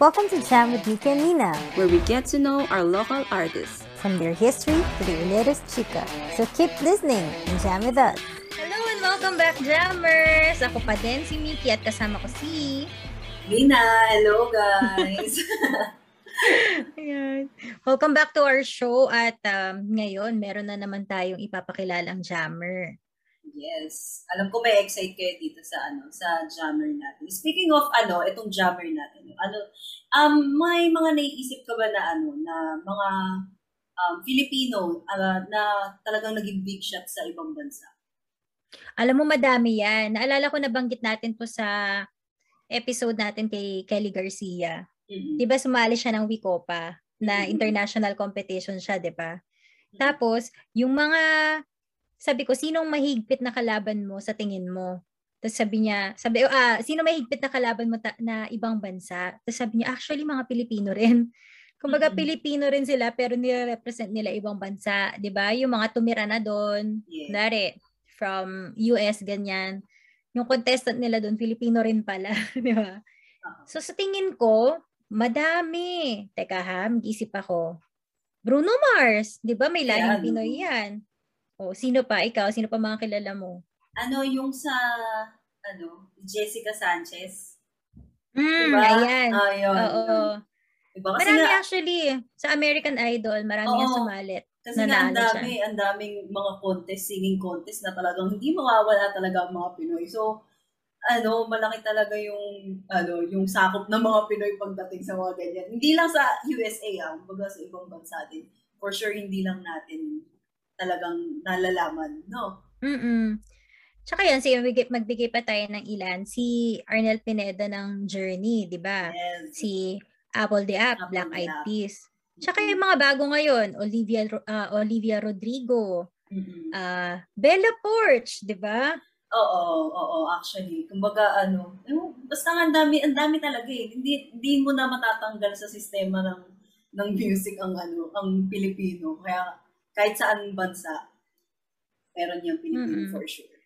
Welcome to Jam with Mika and Nina, where we get to know our local artists. from their history to their latest chica. So keep listening and jam with us. Hello and welcome back, Jammers! Ako pa din si Miki at kasama ko si... Nina, hello guys! Ayan. Welcome back to our show at um, ngayon meron na naman tayong ipapakilalang jammer. Yes. Alam ko may excite kayo dito sa ano, sa jammer natin. Speaking of ano, itong jammer natin. Ano, um may mga naiisip ka ba na ano, na mga um, Filipino uh, na talagang naging big shot sa ibang bansa? Alam mo madami 'yan. Naalala ko nabanggit natin po sa episode natin kay Kelly Garcia. Mm-hmm. 'Di ba sumali siya ng Wicopa na mm-hmm. international competition siya, 'di ba? Mm-hmm. Tapos, yung mga sabi ko, sinong mahigpit na kalaban mo sa tingin mo? Tapos sabi niya, sabi, ah, sino mahigpit na kalaban mo ta- na ibang bansa? Tapos sabi niya, actually, mga Pilipino rin. Kumbaga, mm-hmm. Pilipino rin sila, pero nire-represent nila ibang bansa. ba diba? Yung mga tumira na doon, yeah. Dari, from US, ganyan. Yung contestant nila doon, Filipino rin pala. di ba? Uh-huh. So, sa tingin ko, madami. Teka ha, mag-isip ako. Bruno Mars, di ba? May lahing yeah, Pinoy yan. O, sino pa? Ikaw, sino pa mga kilala mo? Ano, yung sa, ano, Jessica Sanchez. Mm, diba? ayan. Yun, Oo. Yun. Diba? Kasi marami nga, actually, sa American Idol, marami oo, sumalit. Kasi nga, ang dami, ang daming mga contest, singing contest na talagang hindi mawawala talaga ang mga Pinoy. So, ano, malaki talaga yung, ano, yung sakop ng mga Pinoy pagdating sa mga ganyan. Hindi lang sa USA, ah, baga sa ibang bansa din. For sure, hindi lang natin talagang nalalaman, no? Mm Tsaka yan, sige, magbigay pa tayo ng ilan. Si Arnel Pineda ng Journey, di ba? Yes. Si Apple the App, Apple Black Eyed Peas. Tsaka yung mga bago ngayon, Olivia uh, Olivia Rodrigo, mm-hmm. uh, Bella Porch, di ba? Oo, oo, actually. Kumbaga, ano, basta ang dami, ang dami talaga eh. Hindi, hindi mo na matatanggal sa sistema ng ng music ang ano, ang Pilipino. Kaya kahit saan bansa, meron yung Pilipino mm-hmm. for sure.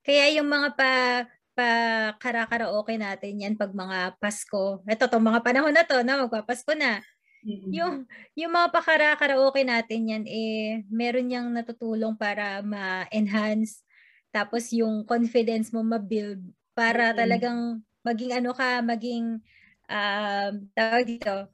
Kaya yung mga pa pa kara-karaoke natin yan pag mga Pasko. Ito to mga panahon na to na magpapasko na. Mm-hmm. Yung yung mga pakara-karaoke natin yan eh meron yang natutulong para ma-enhance tapos yung confidence mo ma-build para mm-hmm. talagang maging ano ka, maging um, tawag dito,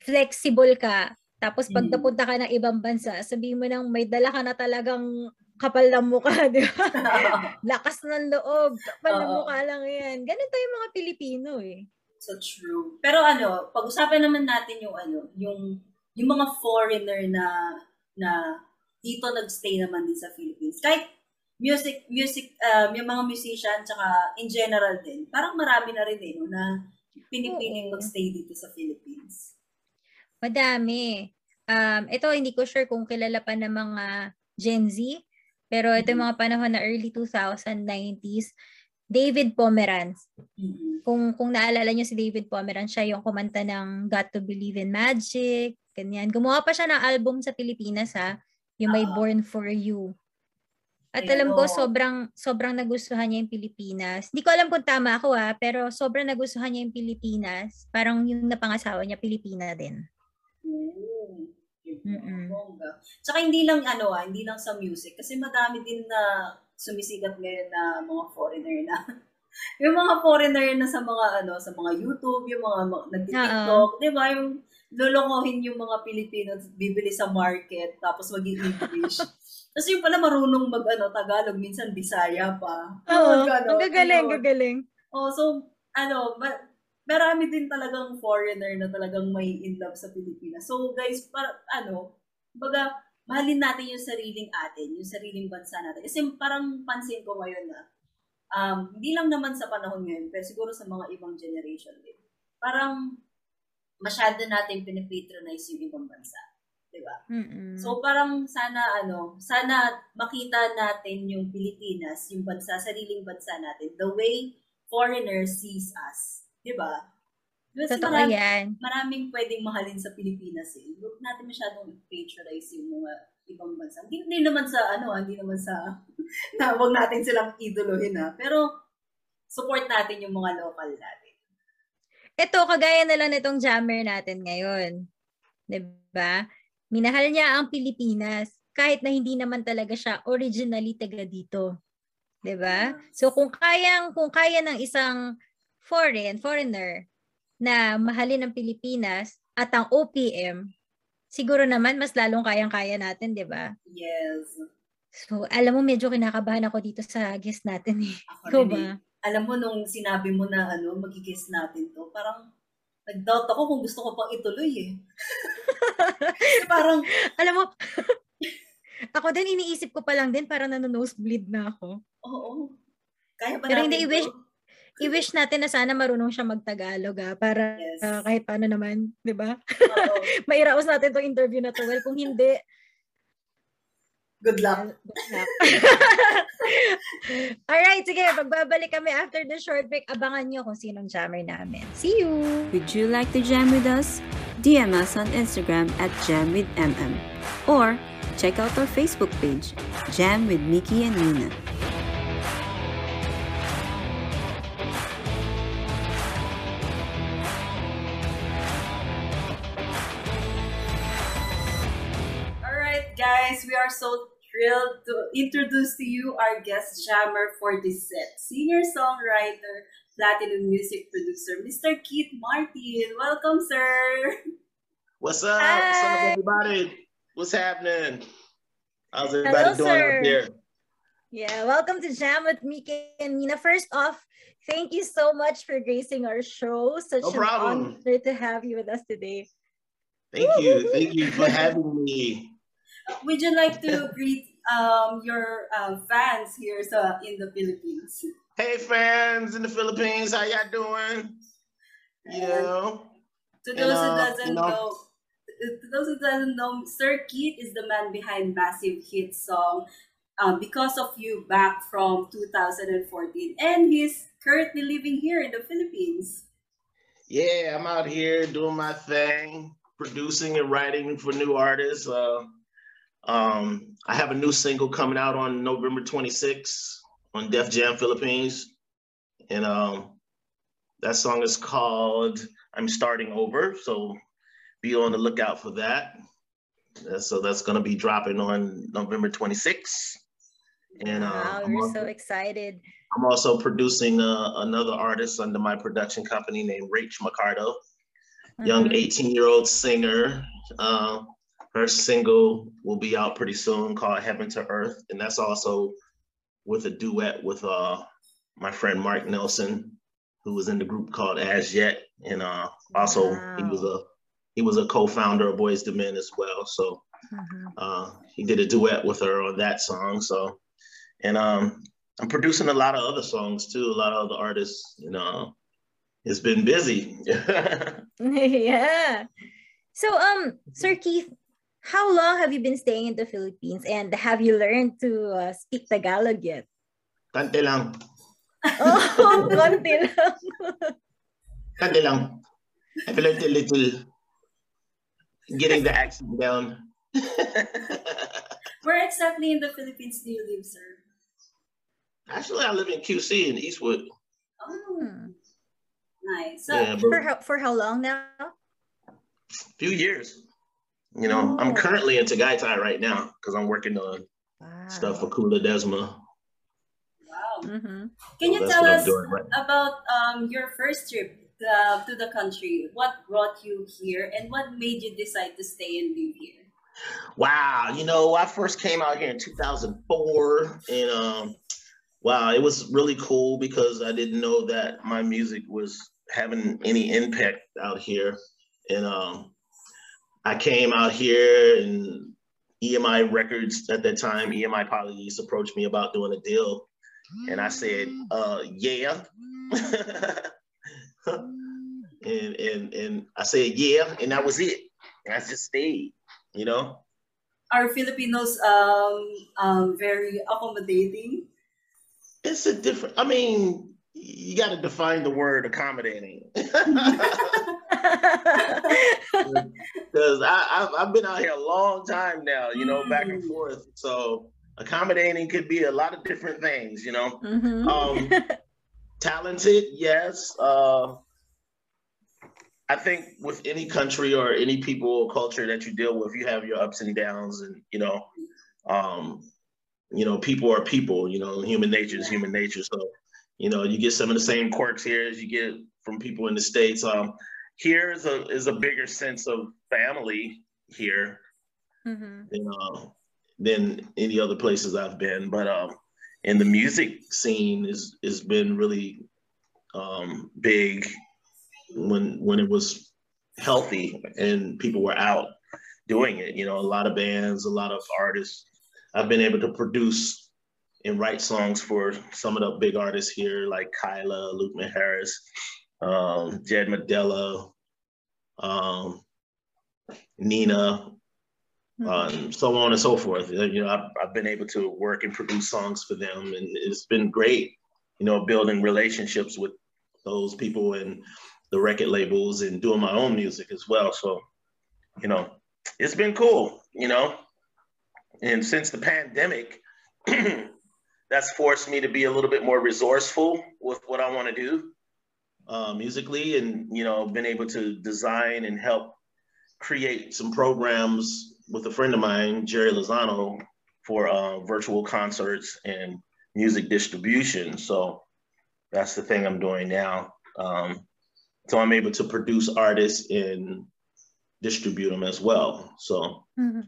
flexible ka tapos pag mm. napunta ka ng ibang bansa, sabihin mo nang may dala ka na talagang kapal ng mukha, di ba? Lakas ng loob, kapal ng mukha lang yan. Ganito yung mga Pilipino eh. So true. Pero ano, pag-usapan naman natin yung ano, yung yung mga foreigner na na dito nagstay naman din sa Philippines. Kahit music music um, yung mga musician tsaka in general din. Parang marami na rin eh no, na pinipiling magstay dito sa Philippines. Madami. Um, ito, hindi ko sure kung kilala pa ng mga Gen Z, pero ito yung mm-hmm. mga panahon na early 2090s. David Pomeranz. Mm-hmm. Kung kung naalala niyo si David Pomeranz, siya yung kumanta ng Got to Believe in Magic, ganyan. Gumawa pa siya ng album sa Pilipinas ha, yung may uh, Born for You. At alam ko sobrang sobrang nagustuhan niya yung Pilipinas. Hindi ko alam kung tama ako ha, pero sobrang nagustuhan niya yung Pilipinas. Parang yung napangasawa niya Pilipina din. Mm. Bongga. Tsaka hindi lang ano ah, hindi lang sa music kasi madami din na sumisikat ngayon na mga foreigner na yung mga foreigner na sa mga ano sa mga YouTube, yung mga nagti-TikTok, uh-huh. 'di ba? Yung lolokohin yung mga Pilipino bibili sa market tapos maging English. Tapos yung pala marunong mag ano Tagalog, minsan Bisaya pa. Oo, oh, ang gagaling, gagaling. Oh, so ano, but marami din talagang foreigner na talagang may in love sa Pilipinas. So guys, para ano, baga mahalin natin yung sariling atin, yung sariling bansa natin. Kasi parang pansin ko ngayon na um, hindi lang naman sa panahon ngayon, pero siguro sa mga ibang generation din. Parang masyado natin pinipatronize yung ibang bansa. Di ba? So parang sana ano, sana makita natin yung Pilipinas, yung bansa, sariling bansa natin, the way foreigners sees us. Di ba? Kasi Totoo marami, yan. Maraming pwedeng mahalin sa Pilipinas eh. Huwag natin masyadong patronize yung mga ibang bansa. Hindi, hindi naman sa, ano, ah, hindi naman sa, na huwag natin silang idolohin ha. Ah. Pero, support natin yung mga local natin. ito, kagaya na lang nitong jammer natin ngayon. 'Di ba? Minahal niya ang Pilipinas kahit na hindi naman talaga siya originally taga dito. 'Di ba? So kung kayang kung kaya ng isang foreign foreigner na mahalin ang Pilipinas at ang OPM, siguro naman mas lalong kayang-kaya natin, 'di ba? Yes. So, alam mo medyo kinakabahan ako dito sa guest natin eh. Ako ba? Eh. Alam mo nung sinabi mo na ano, magigis natin to, parang nag-doubt ako kung gusto ko pang ituloy eh. parang alam mo ako din iniisip ko pa lang din para nano-nosebleed na ako. Oo. Kaya pa Pero hindi i-wish i-wish natin na sana marunong siya magtagalog ah, para yes. uh, kahit paano naman, 'di ba? Mairaos natin 'tong interview na to. Well, kung hindi, Good luck. Good luck. Alright, sige. Pagbabalik kami after the short break, abangan nyo kung sinong jammer namin. See you! Would you like to jam with us? DM us on Instagram at jamwithmm. Or check out our Facebook page, Jam with Mickey and Nina. Are so thrilled to introduce to you our guest jammer for this set, singer songwriter, platinum music producer, Mr. Keith Martin. Welcome, sir. What's up? Hi. What's up, everybody? What's happening? How's everybody Hello, doing sir. out there? Yeah, welcome to Jam with Mika and Nina. First off, thank you so much for gracing our show. Such no an problem. honor to have you with us today. Thank you. Thank you for having me. Would you like to greet um, your um, fans here so, in the Philippines? Hey, fans in the Philippines, how y'all doing? You know, to those and, uh, who doesn't you know, know, to those who doesn't know, Sir Keith is the man behind massive hit song um, "Because of You" back from 2014, and he's currently living here in the Philippines. Yeah, I'm out here doing my thing, producing and writing for new artists. Uh, um, I have a new single coming out on November 26th on Def Jam Philippines. And um, that song is called I'm Starting Over. So be on the lookout for that. Uh, so that's going to be dropping on November 26th. And uh, wow, we're also, so excited. I'm also producing uh, another artist under my production company named Rach Macardo, mm-hmm. young 18 year old singer. Uh, her single will be out pretty soon called Heaven to Earth. And that's also with a duet with uh, my friend Marc Nelson, who was in the group called Az Yet. And uh, also wow. he was a he was a co-founder of Boyz II Men as well. So mm-hmm. uh, he did a duet with her on that song. So and um, I'm producing a lot of other songs too, a lot of other artists, you know. It's been busy. yeah. So um Sir Keith, how long have you been staying in the Philippines and have you learned to uh, speak Tagalog yet? Kante lang. oh, konti lang. Kante lang. I've learned a little. Getting the accent down. Where exactly in the Philippines do you live, sir? Actually, I live in QC in Eastwood. Oh, nice. So, yeah, for how for how long now? A Few years. You know, oh. I'm currently in Tagaytay right now because I'm working on wow. stuff for Kula Desma. Wow. Mm-hmm. Can so you tell us right about um, your first trip uh, to the country? What brought you here and what made you decide to stay and live here? Wow, you know, I first came out here in 2004 and um, wow, it was really cool because I didn't know that my music was having any impact out here. And um, I came out here and EMI Records at that time, EMI Police approached me about doing a deal. And I said, uh, yeah. and, and, and I said, yeah. And that was it. And I just stayed, you know? Are Filipinos um, um, very accommodating? It's a different, I mean, you got to define the word accommodating. Because I've been out here a long time now, you know, back and mm. forth. So accommodating could be a lot of different things, you know. Mm-hmm. Um, talented, yes. Uh, I think with any country or any people or culture that you deal with, you have your ups and downs, and you know, um, you know, people are people. You know, human nature is human nature. So, you know, you get some of the same quirks here as you get from people in the states. Um, here is a is a bigger sense of family here mm-hmm. than uh, than any other places I've been. But um, and the music scene is has been really um, big when when it was healthy and people were out doing it. You know, a lot of bands, a lot of artists. I've been able to produce and write songs for some of the big artists here, like Kyla, Luke Harris, um, Jed Madela, um, Nina, mm-hmm. um, so on and so forth. You know, I've, I've been able to work and produce songs for them, and it's been great. You know, building relationships with those people and the record labels and doing my own music as well. So, you know, it's been cool, you know. And since the pandemic, that's forced me to be a little bit more resourceful with what I want to do uh, musically, and you know, been able to design and help create some programs with a friend of mine, Jerry Lozano, for uh, virtual concerts and music distribution. So that's the thing I'm doing now. Um, so I'm able to produce artists and distribute them as well. So mm-hmm.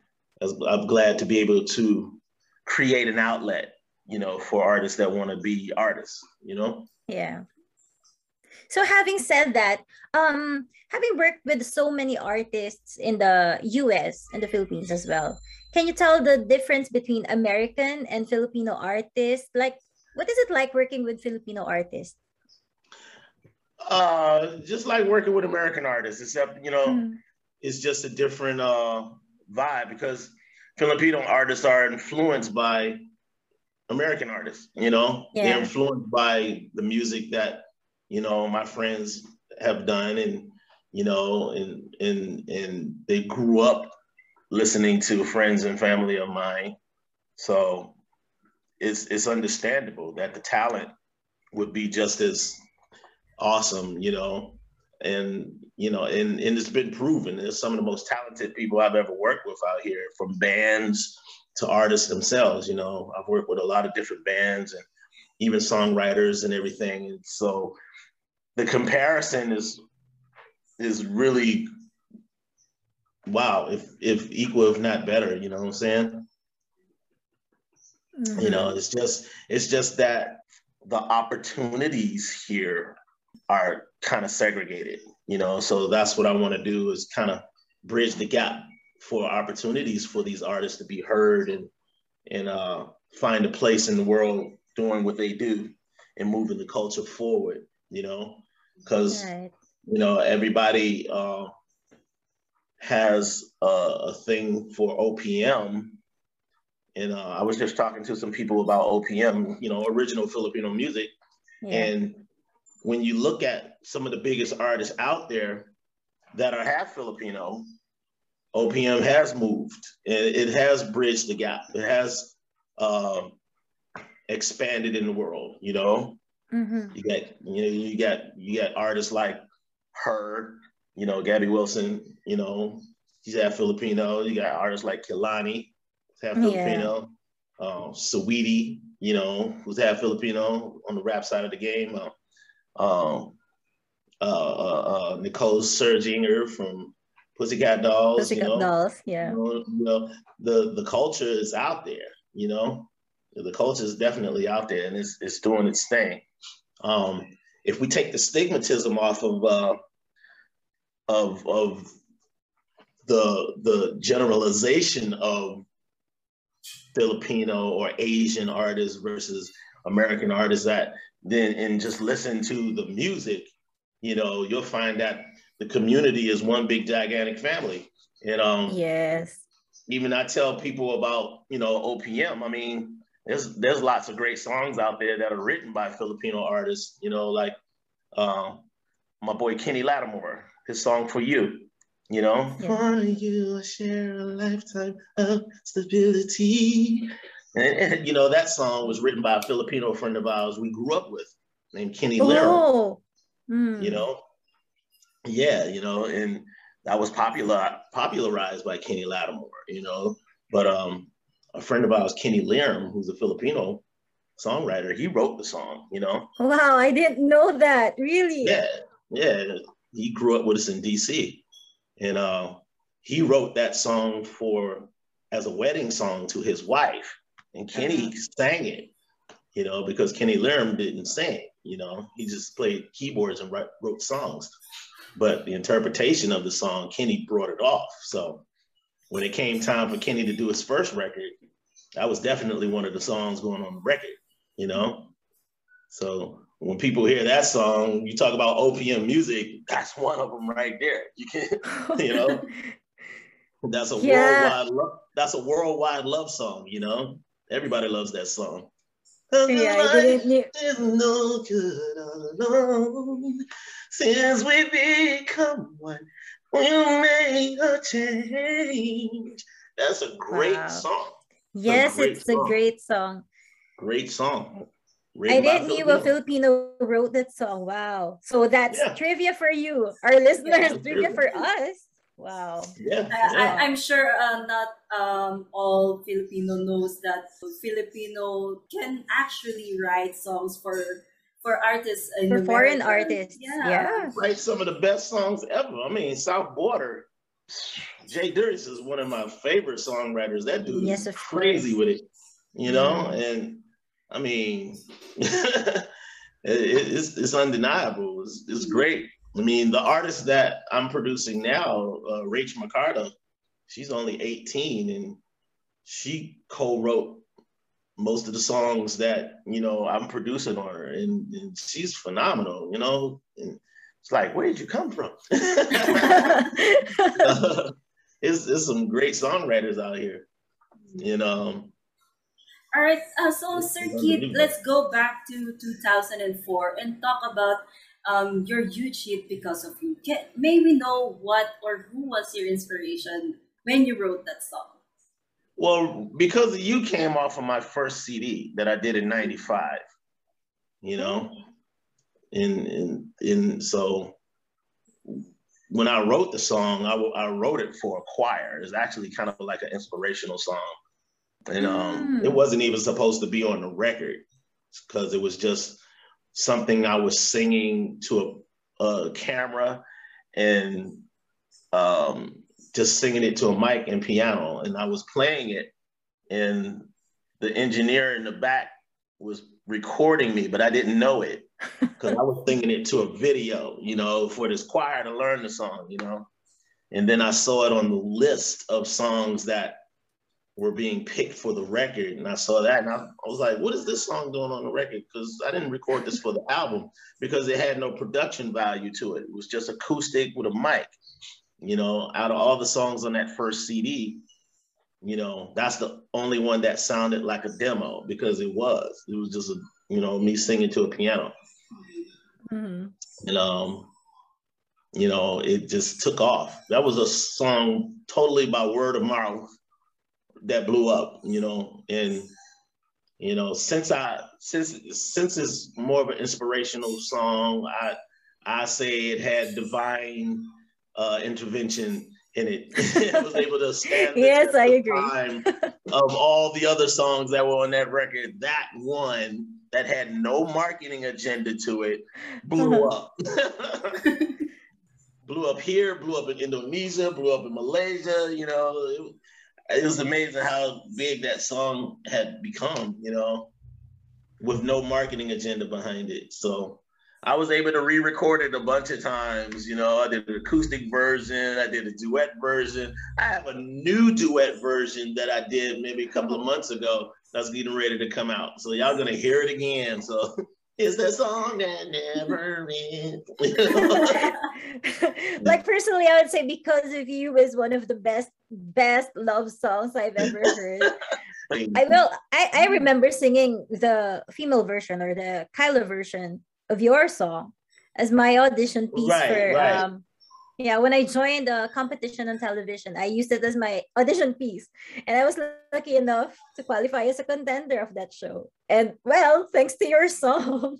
I'm glad to be able to create an outlet, you know, for artists that want to be artists, you know? Yeah. So having said that, um, having worked with so many artists in the US and the Philippines as well, can you tell the difference between American and Filipino artists? Like, what is it like working with Filipino artists? Uh, just like working with American artists, except you know, mm. it's just a different uh, vibe because Filipino artists are influenced by American artists. You know, yeah. they're influenced by the music that you know my friends have done, and you know, and and and they grew up listening to friends and family of mine. So it's it's understandable that the talent would be just as awesome, you know, and you know, and and it's been proven. There's some of the most talented people I've ever worked with out here, from bands to artists themselves. You know, I've worked with a lot of different bands and even songwriters and everything. And so the comparison is is really wow, if if equal, if not better, you know what I'm saying? Mm-hmm. You know, it's just it's just that the opportunities here are kind of segregated, you know. So that's what I want to do is kind of bridge the gap for opportunities for these artists to be heard and and uh, find a place in the world doing what they do and moving the culture forward, you know, because right. you know everybody uh, has a, a, thing for OPM. And uh, I was just talking to some people about OPM, you know, original Filipino music. Yeah. And when you look at some of the biggest artists out there that are half Filipino, OPM has moved and it has bridged the gap. It has uh, expanded in the world. You know, mm-hmm. you got you know you got you got artists like her, you know, Gabby Wilson. You know, she's half Filipino. You got artists like Kehlani, half Filipino. Yeah. Uh, Saweetie, you know, who's half Filipino on the rap side of the game. Uh, um, uh, uh, uh, Nicole Scherzinger from Pussycat Dolls. Pussycat you know? Dolls, yeah. You know, you know, the the culture is out there. You know, the culture is definitely out there, and it's it's doing its thing. Um, if we take the stigmatism off of uh, of of the the generalization of Filipino or Asian artists versus American artists, that then and just listen to the music, you know, you'll find that the community is one big gigantic family. And um yes. Even I tell people about, you know, OPM. I mean, there's there's lots of great songs out there that are written by Filipino artists, you know, like um my boy Kenny Lattimore, his song for you. You know, yeah. for you, I share a lifetime of stability. And, and, you know, that song was written by a Filipino friend of ours we grew up with named Kenny Lerum. Mm. You know, yeah, you know, and that was popular popularized by Kenny Lattimore, you know. But um, a friend of ours, Kenny Lerum, who's a Filipino songwriter, he wrote the song, you know. Wow, I didn't know that. Really? Yeah, yeah. He grew up with us in DC, and uh, he wrote that song for as a wedding song to his wife, and Kenny uh-huh. sang it, you know, because Kenny Lerum didn't sing, you know, he just played keyboards and wrote, wrote songs. But the interpretation of the song, Kenny brought it off. So when it came time for Kenny to do his first record, that was definitely one of the songs going on the record, you know? So when people hear that song, you talk about OPM music, that's one of them right there. You can, you know, that's a yeah. worldwide love, that's a worldwide love song, you know? Everybody loves that song. Yeah, I didn't is no good alone. Since we become one, we'll make a change. That's a great wow. song. Yes, a great it's song. a great song. Great song. I didn't know a Filipino wrote that song. Wow. So that's yeah. trivia for you, our listeners, yeah, trivia for us. Wow. Yeah. I, am sure uh, not um, all Filipino knows that Filipino can actually write songs for for artists for America. foreign artists. Yeah. yeah. Write some of the best songs ever. I mean, South Border. Jay Durias is one of my favorite songwriters. That dude yes, is crazy course. with it. You know, and I mean, it, it's, it's undeniable. It's, it's great. I mean, the artist that I'm producing now, uh, Rach McCarter, she's only 18 and she co-wrote most of the songs that you know I'm producing on her, and, and she's phenomenal. You know, and it's like, where did you come from? uh, it's, it's some great songwriters out here. You know, all right, uh, so Sir Keith, let's go back to 2004 and talk about um, your huge hit because of you. Can, may we know what or who was your inspiration when you wrote that song? Well, because you came off of my first CD that I did in '95, you know, and and and so when I wrote the song, I, I wrote it for a choir. It's actually kind of like an inspirational song and um, mm. it wasn't even supposed to be on the record because it was just something I was singing to a, a camera and um, just singing it to a mic and piano, and I was playing it, and the engineer in the back was recording me, but I didn't know it because I was singing it to a video, you know, for this choir to learn the song, you know. And then I saw it on the list of songs that were being picked for the record. And I saw that and I, I was like, what is this song doing on the record? Because I didn't record this for the album because it had no production value to it. It was just acoustic with a mic. You know, out of all the songs on that first CD, you know, that's the only one that sounded like a demo because it was. It was just a, you know, me singing to a piano. Mm-hmm. And um, you know, it just took off. That was a song totally by word of mouth that blew up, you know, and you know, since I since since it's more of an inspirational song, I I say it had divine uh, intervention in it. it was able to stand yes, I agree. of all the other songs that were on that record, that one that had no marketing agenda to it blew uh-huh. up. blew up here, blew up in Indonesia, blew up in Malaysia. You know, it, it was amazing how big that song had become, you know, with no marketing agenda behind it. So I was able to re-record it a bunch of times. You know, I did an acoustic version, I did a duet version. I have a new duet version that I did maybe a couple of months ago that's getting ready to come out. So y'all gonna hear it again. So is the song that never ends. like personally, I would say "Because of You" is one of the best best love songs I've ever heard. I will. I, I remember singing the female version or the Kyla version of your song as my audition piece right, for right. um yeah when I joined a competition on television I used it as my audition piece and I was lucky enough to qualify as a contender of that show and well thanks to your song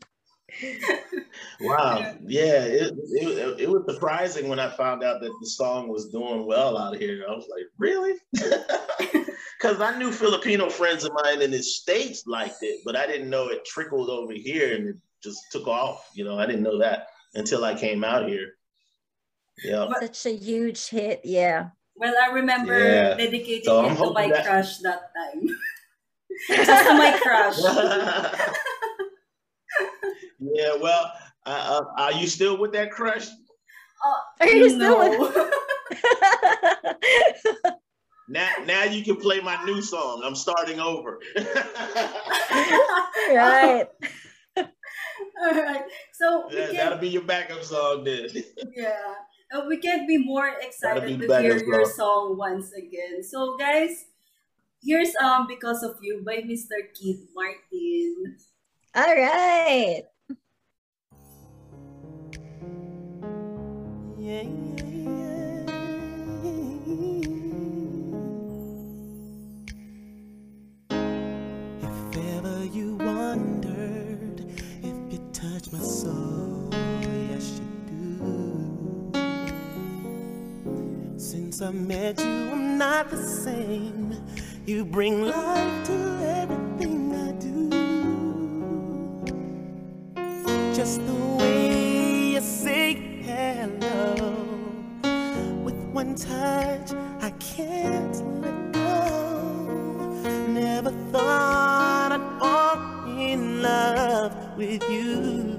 wow. Yeah, it, it, it was surprising when I found out that the song was doing well out here. I was like, really? Because I knew Filipino friends of mine in the States liked it, but I didn't know it trickled over here and it just took off. You know, I didn't know that until I came out here. Yeah. Such a huge hit. Yeah. Well, I remember yeah. dedicating so it to my that... crush that time. Just to my crush. yeah, well, uh, uh, are you still with that crush? Uh, are you no. still with Now, now you can play my new song. I'm starting over. right. All right. So yeah, can... that'll be your backup song then. yeah. Uh, we can't be more excited to hear your song once again. So guys, here's um Because of You by Mr. Keith Martin. All right. Yeah, If ever you wondered if you touch my soul, yes you do. Since I met you, I'm not the same. You bring life to everything I do. Just the way you say hello. With one touch, I can't let go. Never thought I'd fall in love with you.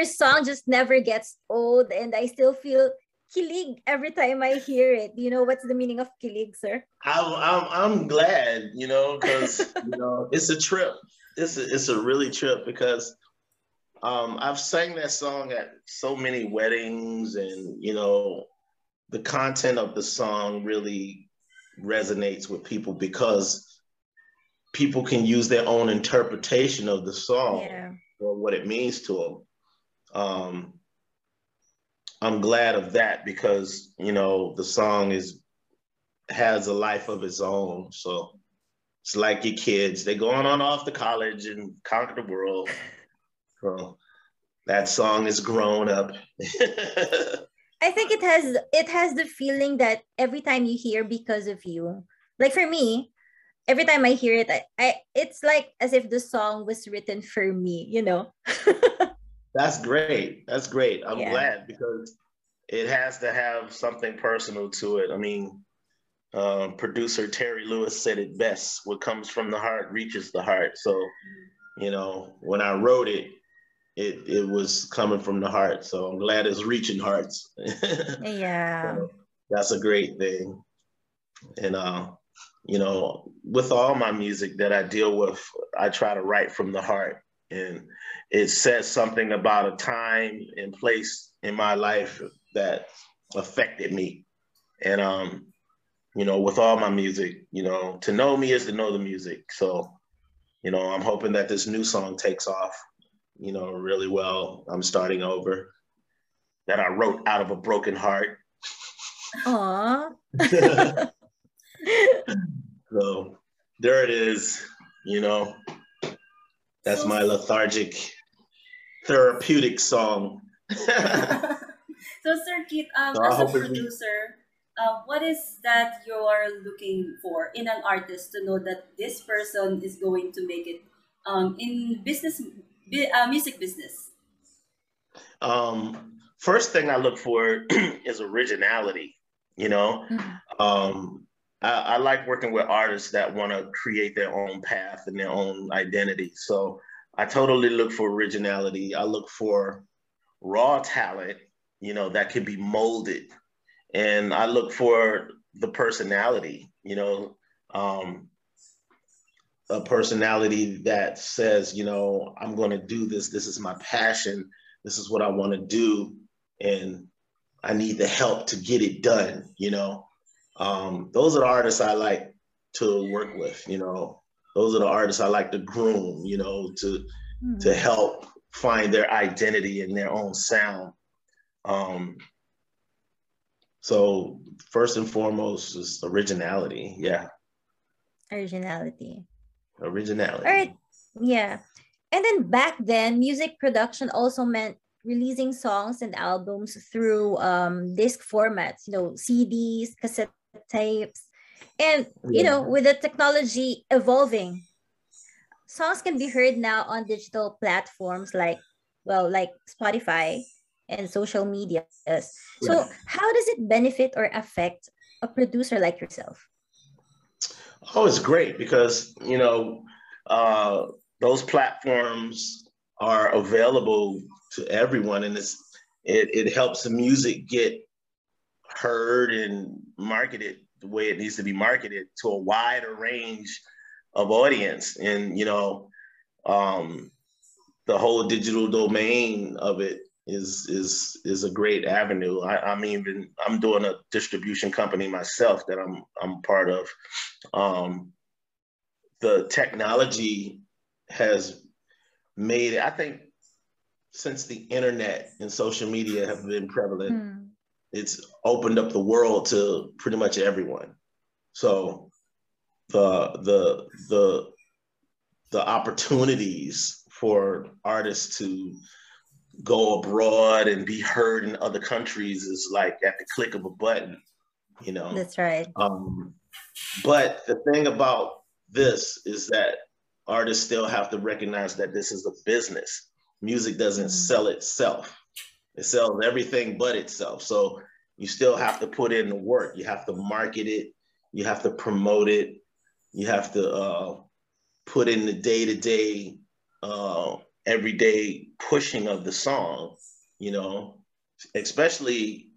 Your song just never gets old, and I still feel kilig every time I hear it. You know what's the meaning of kilig, sir? I'm I'm, I'm glad, you know, because you know it's a trip. It's a, it's a really trip because um, I've sang that song at so many weddings, and you know, the content of the song really resonates with people because people can use their own interpretation of the song. Yeah or what it means to them. Um, I'm glad of that because you know the song is has a life of its own. So it's like your kids; they're going on off to college and conquer the world. So that song is grown up. I think it has it has the feeling that every time you hear because of you, like for me, every time I hear it, I, I it's like as if the song was written for me, you know. That's great. That's great. I'm yeah. glad because it has to have something personal to it. I mean, um, producer Terry Lewis said it best: "What comes from the heart reaches the heart." So, you know, when I wrote it, it it was coming from the heart. So I'm glad it's reaching hearts. yeah, so that's a great thing. And uh, you know, with all my music that I deal with, I try to write from the heart. And it says something about a time and place in my life that affected me. And, um, you know, with all my music, you know, to know me is to know the music. So, you know, I'm hoping that this new song takes off, you know, really well. I'm starting over. That I wrote out of a broken heart. Aww. so there it is, you know. That's my lethargic therapeutic song. so Sir Keith, um, so as a producer, uh, what is that you are looking for in an artist to know that this person is going to make it um, in business, uh, music business? Um, first thing I look for is originality. You know, mm-hmm. um, I, like working with artists that want to create their own path and their own identity. So I totally look for originality. I look for raw talent, you know, that can be molded. And I look for the personality, you know, um, a personality that says, you know, I'm going to do this. This is my passion. This is what I want to do. And I need the help to get it done, you know um, those are the artists I like to work with. You know, those are the artists I like to groom. You know, to mm-hmm. to help find their identity and their own sound. Um, so first and foremost is originality. Yeah. Originality. Originality. All right. Yeah. And then back then, music production also meant releasing songs and albums through um, disc formats, you know, CDs, cassette tapes. And, you know, with the technology evolving, songs can be heard now on digital platforms like, well, like Spotify and social media. So, how does it benefit or affect a producer like yourself? Oh, it's great because, you know, uh, those platforms are available to everyone and it's, it, it helps the music get heard and marketed the way it needs to be marketed to a wider range of audience. And, you know, um, the whole digital domain of it is is is a great avenue. I, I'm even I'm doing a distribution company myself that I'm I'm part of. Um, the technology has made it. I think since the internet and social media have been prevalent, hmm it's opened up the world to pretty much everyone. So the the the the opportunities for artists to go abroad and be heard in other countries is like at the click of a button, you know. That's right. Um, but the thing about this is that artists still have to recognize that this is a business. Music doesn't mm-hmm. sell itself. It sells everything but itself. So you still have to put in the work. You have to market it. You have to promote it. You have to uh, put in the day to day, everyday pushing of the song. You know, especially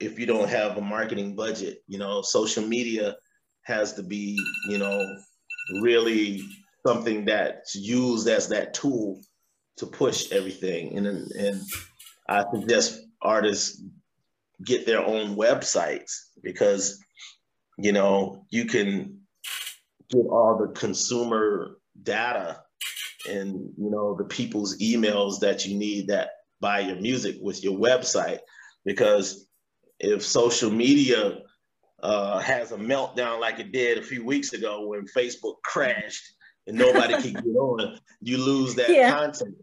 if you don't have a marketing budget. You know, social media has to be, you know, really something that's used as that tool to push everything. And and I suggest artists get their own websites because you know you can get all the consumer data and you know the people's emails that you need that buy your music with your website because if social media uh, has a meltdown like it did a few weeks ago when Facebook crashed and nobody could get on, you lose that yeah. content.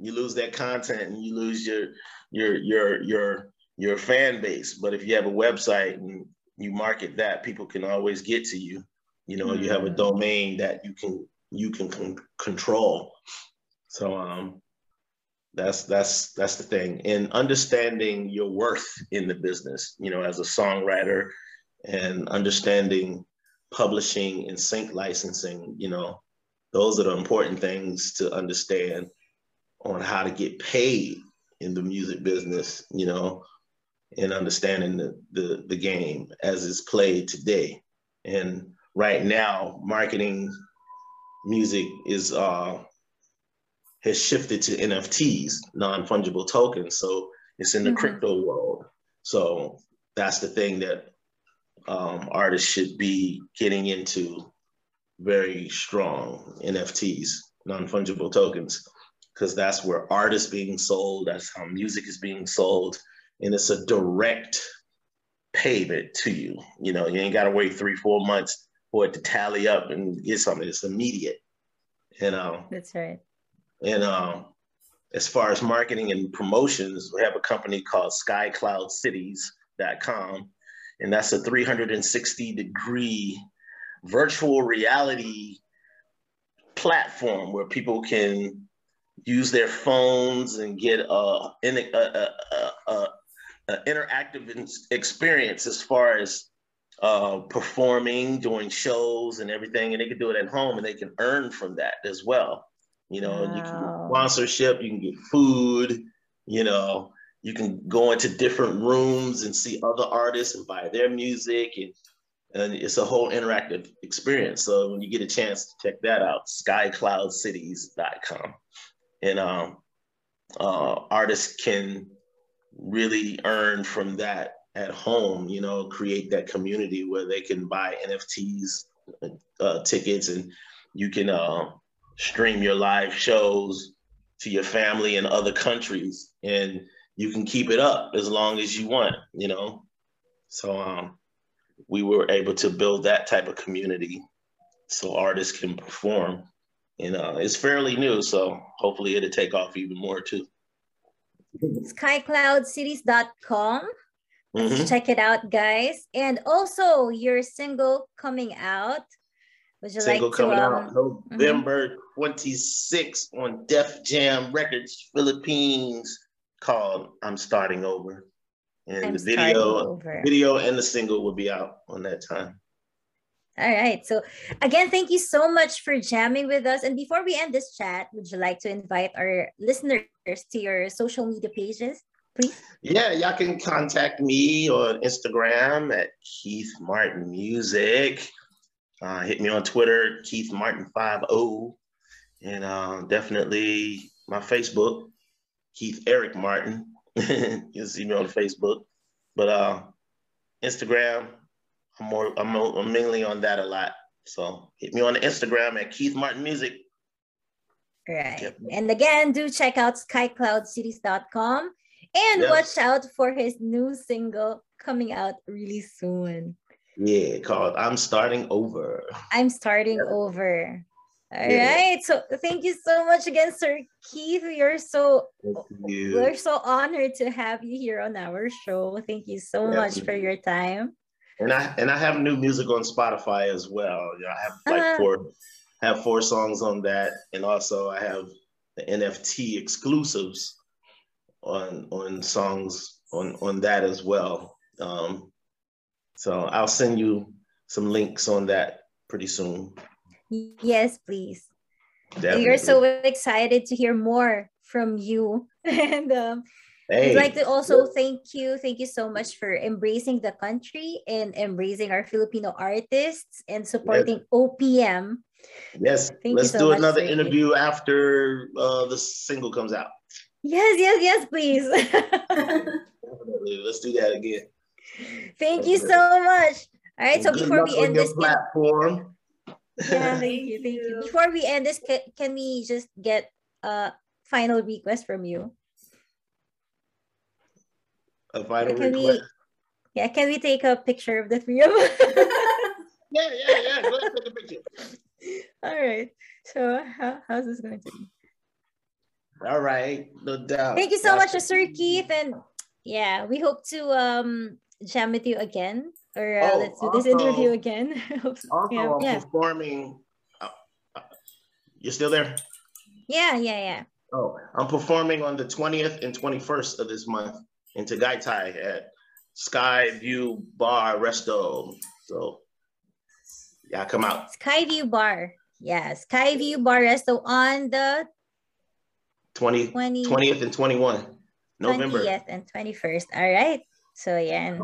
You lose that content and you lose your your your your your fan base. But if you have a website and you market that, people can always get to you. You know, mm-hmm. you have a mm. domain that you can you can con- control. So um, that's that's that's the thing. And understanding your worth in the business, you know, as a songwriter, and understanding publishing and sync licensing, you know, those are the important things to understand on how to get paid in the music business, you know, and understanding the, the, the game as it's played today. And right now, marketing music is uh, has shifted to NFTs, non-fungible tokens. So it's in the mm-hmm. crypto world. So that's the thing that um, artists should be getting into very strong NFTs, non-fungible tokens, because that's where art is being sold. That's how music is being sold and it's a direct payment to you. You know, you ain't got to wait three, four months for it to tally up and get something. It's immediate. You know. That's right. And um, as far as marketing and promotions, we have a company called SkyCloudCities.com, and that's a 360 degree virtual reality platform where people can use their phones and get a, a, a, a, interactive experience as far as uh, performing, doing shows and everything, and they can do it at home and they can earn from that as well. You know, wow. you can get sponsorship, you can get food, you know, you can go into different rooms and see other artists and buy their music and and it's a whole interactive experience. So when you get a chance to check that out, skycloudcities.com. And um, uh, artists can really earn from that at home, you know, create that community where they can buy NFTs uh, tickets and you can uh, stream your live shows to your family in other countries and you can keep it up as long as you want, you know. So um, we were able to build that type of community so artists can perform. And uh, it's fairly new, so hopefully it'll take off even more too skycloudcities.com. Mm-hmm. Check it out, guys. And also your single coming out. Would you single like to, coming um, out November mm-hmm. 26th on Def Jam Records, Philippines, called I'm Starting Over. And I'm the video, video and the single will be out on that time. All right. So again, thank you so much for jamming with us. And before we end this chat, would you like to invite our listeners to your social media pages, please? Yeah, y'all can contact me on Instagram at Keith Martin Music. Uh, hit me on Twitter, Keith Martin 50. And uh, definitely my Facebook, Keith Eric Martin. You'll see me on Facebook. But uh, Instagram, I'm more I'm, I'm mainly on that a lot. So hit me on the Instagram at Keith Martin Music. Right. Yep. And again, do check out skycloudcities.com and yep. watch out for his new single coming out really soon. Yeah, called I'm Starting Over. I'm Starting yep. Over. All yeah. right. So thank you so much again, Sir Keith. You're so you. we're so honored to have you here on our show. Thank you so much for your time and I and I have new music on Spotify as well. You know, I have like uh-huh. four have four songs on that, and also I have the NFT exclusives on on songs on on that as well. Um, so I'll send you some links on that pretty soon. Yes, please. Definitely. We're so excited to hear more from you. and um, Hey, I'd like to also thank you. Thank you so much for embracing the country and embracing our Filipino artists and supporting OPM. yes, Thank let's so do another interview after uh, the single comes out. Yes, yes, yes, please. Definitely. Let's do that again. thank you so much. All right, so Good before we end this, platform. yeah, thank you, thank you. Before we end this, can we just get a final request from you? A final Can we- Yeah, can we take a picture of the three of us? Yeah, yeah, yeah. Ahead, take a picture. All right. So how, how's this going to be? All right, no doubt. Thank you so much, Sir Keith. And yeah, we hope to um jam with you again. Or uh, Oh, let's do this interview again. Also, yeah, I'm yeah. performing. uh, uh, you're still there? yeah, yeah, yeah. Oh, I'm performing on the 20th and 21st of this month in Tagaytay at Sky View Bar Resto. So, yeah, come out. Skyview Bar. Yeah, Skyview Bar Resto on the 20, 20, 20th and 21 November. 20th and 21st. All right. So yeah.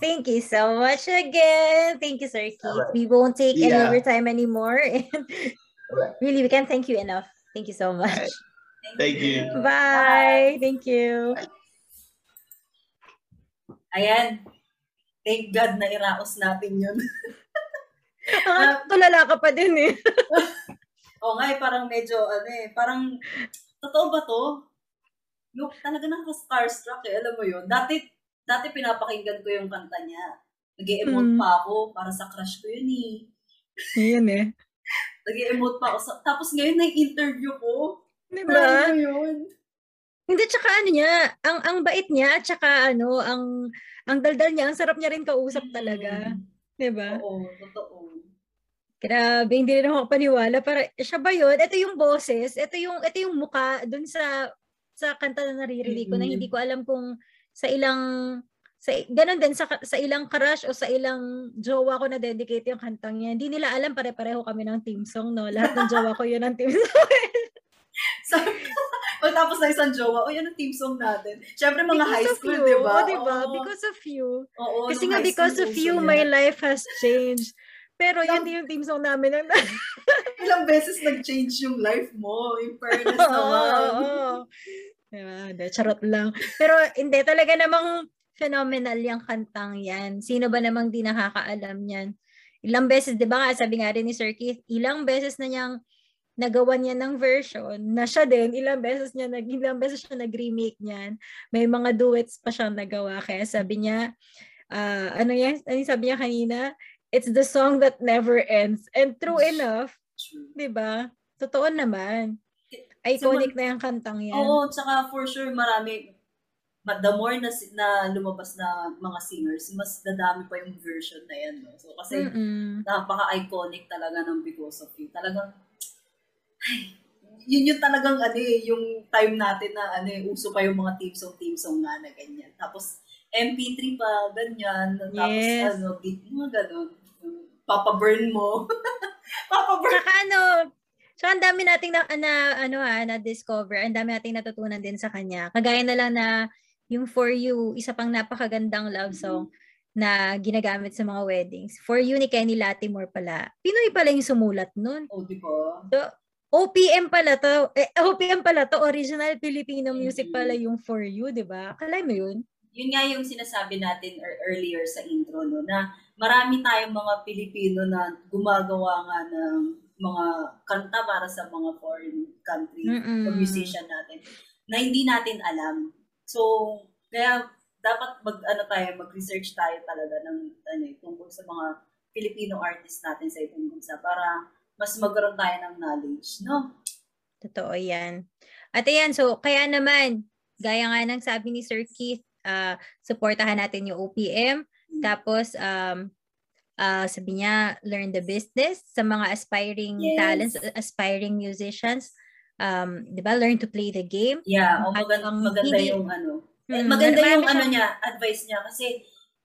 Thank you so much again. Thank you, Sir Keith. Alright. We won't take any Yeah. overtime anymore. Alright. really, we can't thank you enough. Thank you so much. Alright. Thank you. Bye. Thank you. Ayan. Thank God na iraos natin yun. Ah, tulala ka pa din eh. o nga eh, parang medyo, ano eh, parang, totoo ba to? Yung talaga nakaka-starstruck eh, alam mo yun. Dati, dati pinapakinggan ko yung kanta niya. Nag-emote Mm. pa ako para sa crush ko yun eh. Yan eh. Nag-emote pa ako. Sa, tapos ngayon na-interview ko. Di Alam ba? mo yun? Hindi, tsaka ano niya, ang, ang bait niya, tsaka ano, ang, ang daldal niya, ang sarap niya rin kausap talaga. Mm. Di ba? Oo, totoo. Grabe, hindi rin ako paniwala. Para, siya ba yun? Ito yung boses, ito yung, ito yung muka dun sa, sa kanta na naririnig ko na Mm-mm. hindi ko alam kung sa ilang, sa, ganun din, sa, sa ilang crush o sa ilang jowa ko na dedicate yung kantang yan. Hindi nila alam, pare-pareho kami ng team song, no? Lahat ng jowa ko yun ang team song. So, pagtapos na isang jowa, o yan ang team song natin. Siyempre mga high Because of school, di ba? oh, di ba? Oo. Because of you. Oo, Kasi nga, high because of you, yan. my life has changed. Pero yun din yung team song namin. Ang Ilang beses nag-change yung life mo. In fairness Oo, naman. oo. Diba? Hindi, charot lang. Pero hindi, talaga namang phenomenal yung kantang yan. Sino ba namang di nakakaalam yan? Ilang beses, di ba nga, sabi nga rin ni Sir Keith, ilang beses na niyang nagawa niya ng version na siya din, ilang beses niya, nag, ilang beses siya nag-remake niyan. May mga duets pa siyang nagawa. Kaya sabi niya, ah, ano yan, ano sabi niya kanina? It's the song that never ends. And true enough, True. di ba? Totoo naman. Iconic na yung kantang yan. Oo, tsaka for sure marami, but the more na, na lumabas na mga singers, mas dadami pa yung version na yan. No? So, kasi Mm-mm. napaka-iconic talaga ng Because of You. Talagang, ay, yun yung talagang ano eh, yung time natin na ano eh, uso pa yung mga team song, team song nga na ganyan. Tapos, MP3 pa, ganyan. Tapos, Yes. ano, beat, mga ganun. Papa-burn mo. Papa-burn. Saka ano, saka ang dami nating na, na ano ha, na discover, ang dami nating natutunan din sa kanya. Kagaya na lang na yung For You, isa pang napakagandang love song na ginagamit sa mga weddings. For You ni Kenny Latimore pala. Pinoy pala yung sumulat nun. O, di ba? OPM pala to. Eh, OPM pala to. Original Filipino music Mhm. pala yung For You, di ba? Kalay mo yun? yun nga yung sinasabi natin ear- earlier sa intro, no, na marami tayong mga Pilipino na gumagawa nga ng mga kanta para sa mga foreign country Mm-mm. o musician natin na hindi natin alam. So, kaya dapat mag ano tayo, mag-research tayo talaga ng ano, eh, tungkol sa mga Filipino artists natin sa ibang bansa para mas magkaroon tayo ng knowledge, no? Totoo yan. At ayan, so kaya naman, gaya nga ng sabi ni Sir Keith, ah supportahan natin yung OPM. Tapos, um, ah sabi niya, learn the business sa mga aspiring Yes. talents, aspiring musicians. um, 'di ba, learn to play the game. Yeah, o maganda, maganda hindi, yung ano. Mm, maganda yung ano niya, advice niya kasi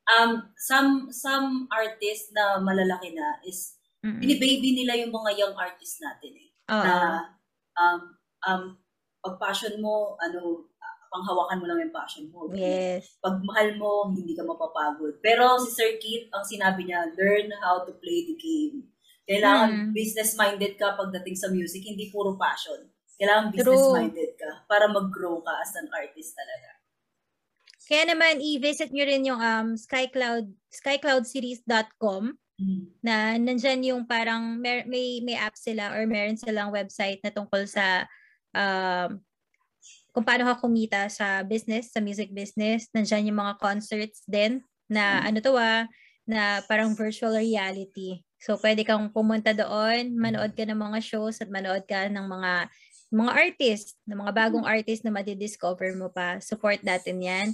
um some some artists na malalaki na is mm binibaby nila yung mga young artists natin eh. Uh-huh. Na um um pag passion mo, ano, panghawakan mo lang yung passion mo. Yes. Pag mahal mo, hindi ka mapapagod. Pero si Sir Keith, ang sinabi niya, learn how to play the game. Kailangan mm. business-minded ka pagdating sa music, hindi puro passion. Kailangan business-minded ka para mag-grow ka as an artist talaga. Kaya naman, i-visit nyo rin yung um, skycloud, skycloudseries.com. na nandyan yung parang may, may, may app sila or meron silang website na tungkol sa um, kung paano ka kumita sa business, sa music business. Nandiyan yung mga concerts din na mm. ano to ah, na parang virtual reality. So pwede kang pumunta doon, manood ka ng mga shows at manood ka ng mga mga artist, ng mga bagong mm. artist na madi-discover mo pa. Support natin 'yan.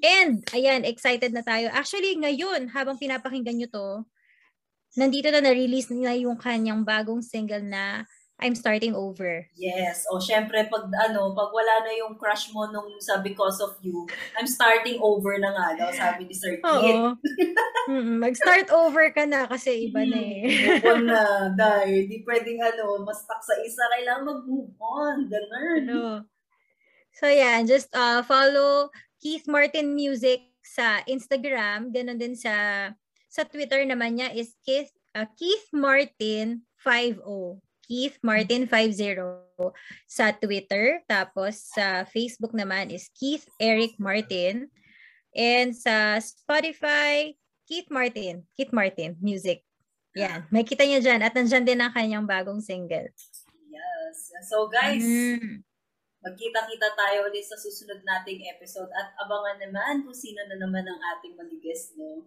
And ayan, excited na tayo. Actually, ngayon habang pinapakinggan niyo to, nandito na na-release nila yung kanyang bagong single na I'm starting over. Yes. O syempre pag ano, pag wala na yung crush mo nung sa because of you, I'm starting over na nga daw, sabi ni Sir Kit. Mag-start over ka na kasi iba na eh. move on na, dahil di pwedeng ano, mas stuck sa isa, kailangan mag-move on. Ganun. Ano. So yeah, just uh, follow Keith Martin Music sa Instagram, ganun din sa sa Twitter naman niya is Keith uh, Keith Martin 50. Keith Martin 50 sa Twitter. Tapos sa Facebook naman is Keith Eric Martin. And sa Spotify, Keith Martin. Keith Martin Music. Yan. May kita niyo dyan. At nandyan din ang kanyang bagong single. Yes. So guys, mm. magkita-kita tayo ulit sa susunod nating episode at abangan naman kung sino na naman ang ating mga guest, no?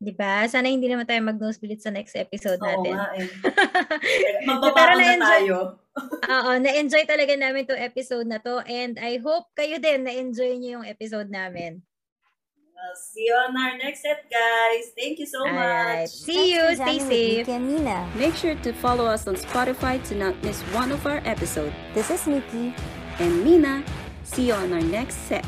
Di ba? Sana hindi naman tayo mag-nosebleed sa next episode natin. Oo nga eh. Magbabaka na tayo. Oo, na-enjoy talaga namin to episode na to and I hope kayo din na-enjoy niyo yung episode namin. See you on our next set, guys. Thank you so All much. Right. See you. Stay safe. Make sure to follow us on Spotify to not miss one of our episodes. This is Nikki. And Mina. See you on our next set.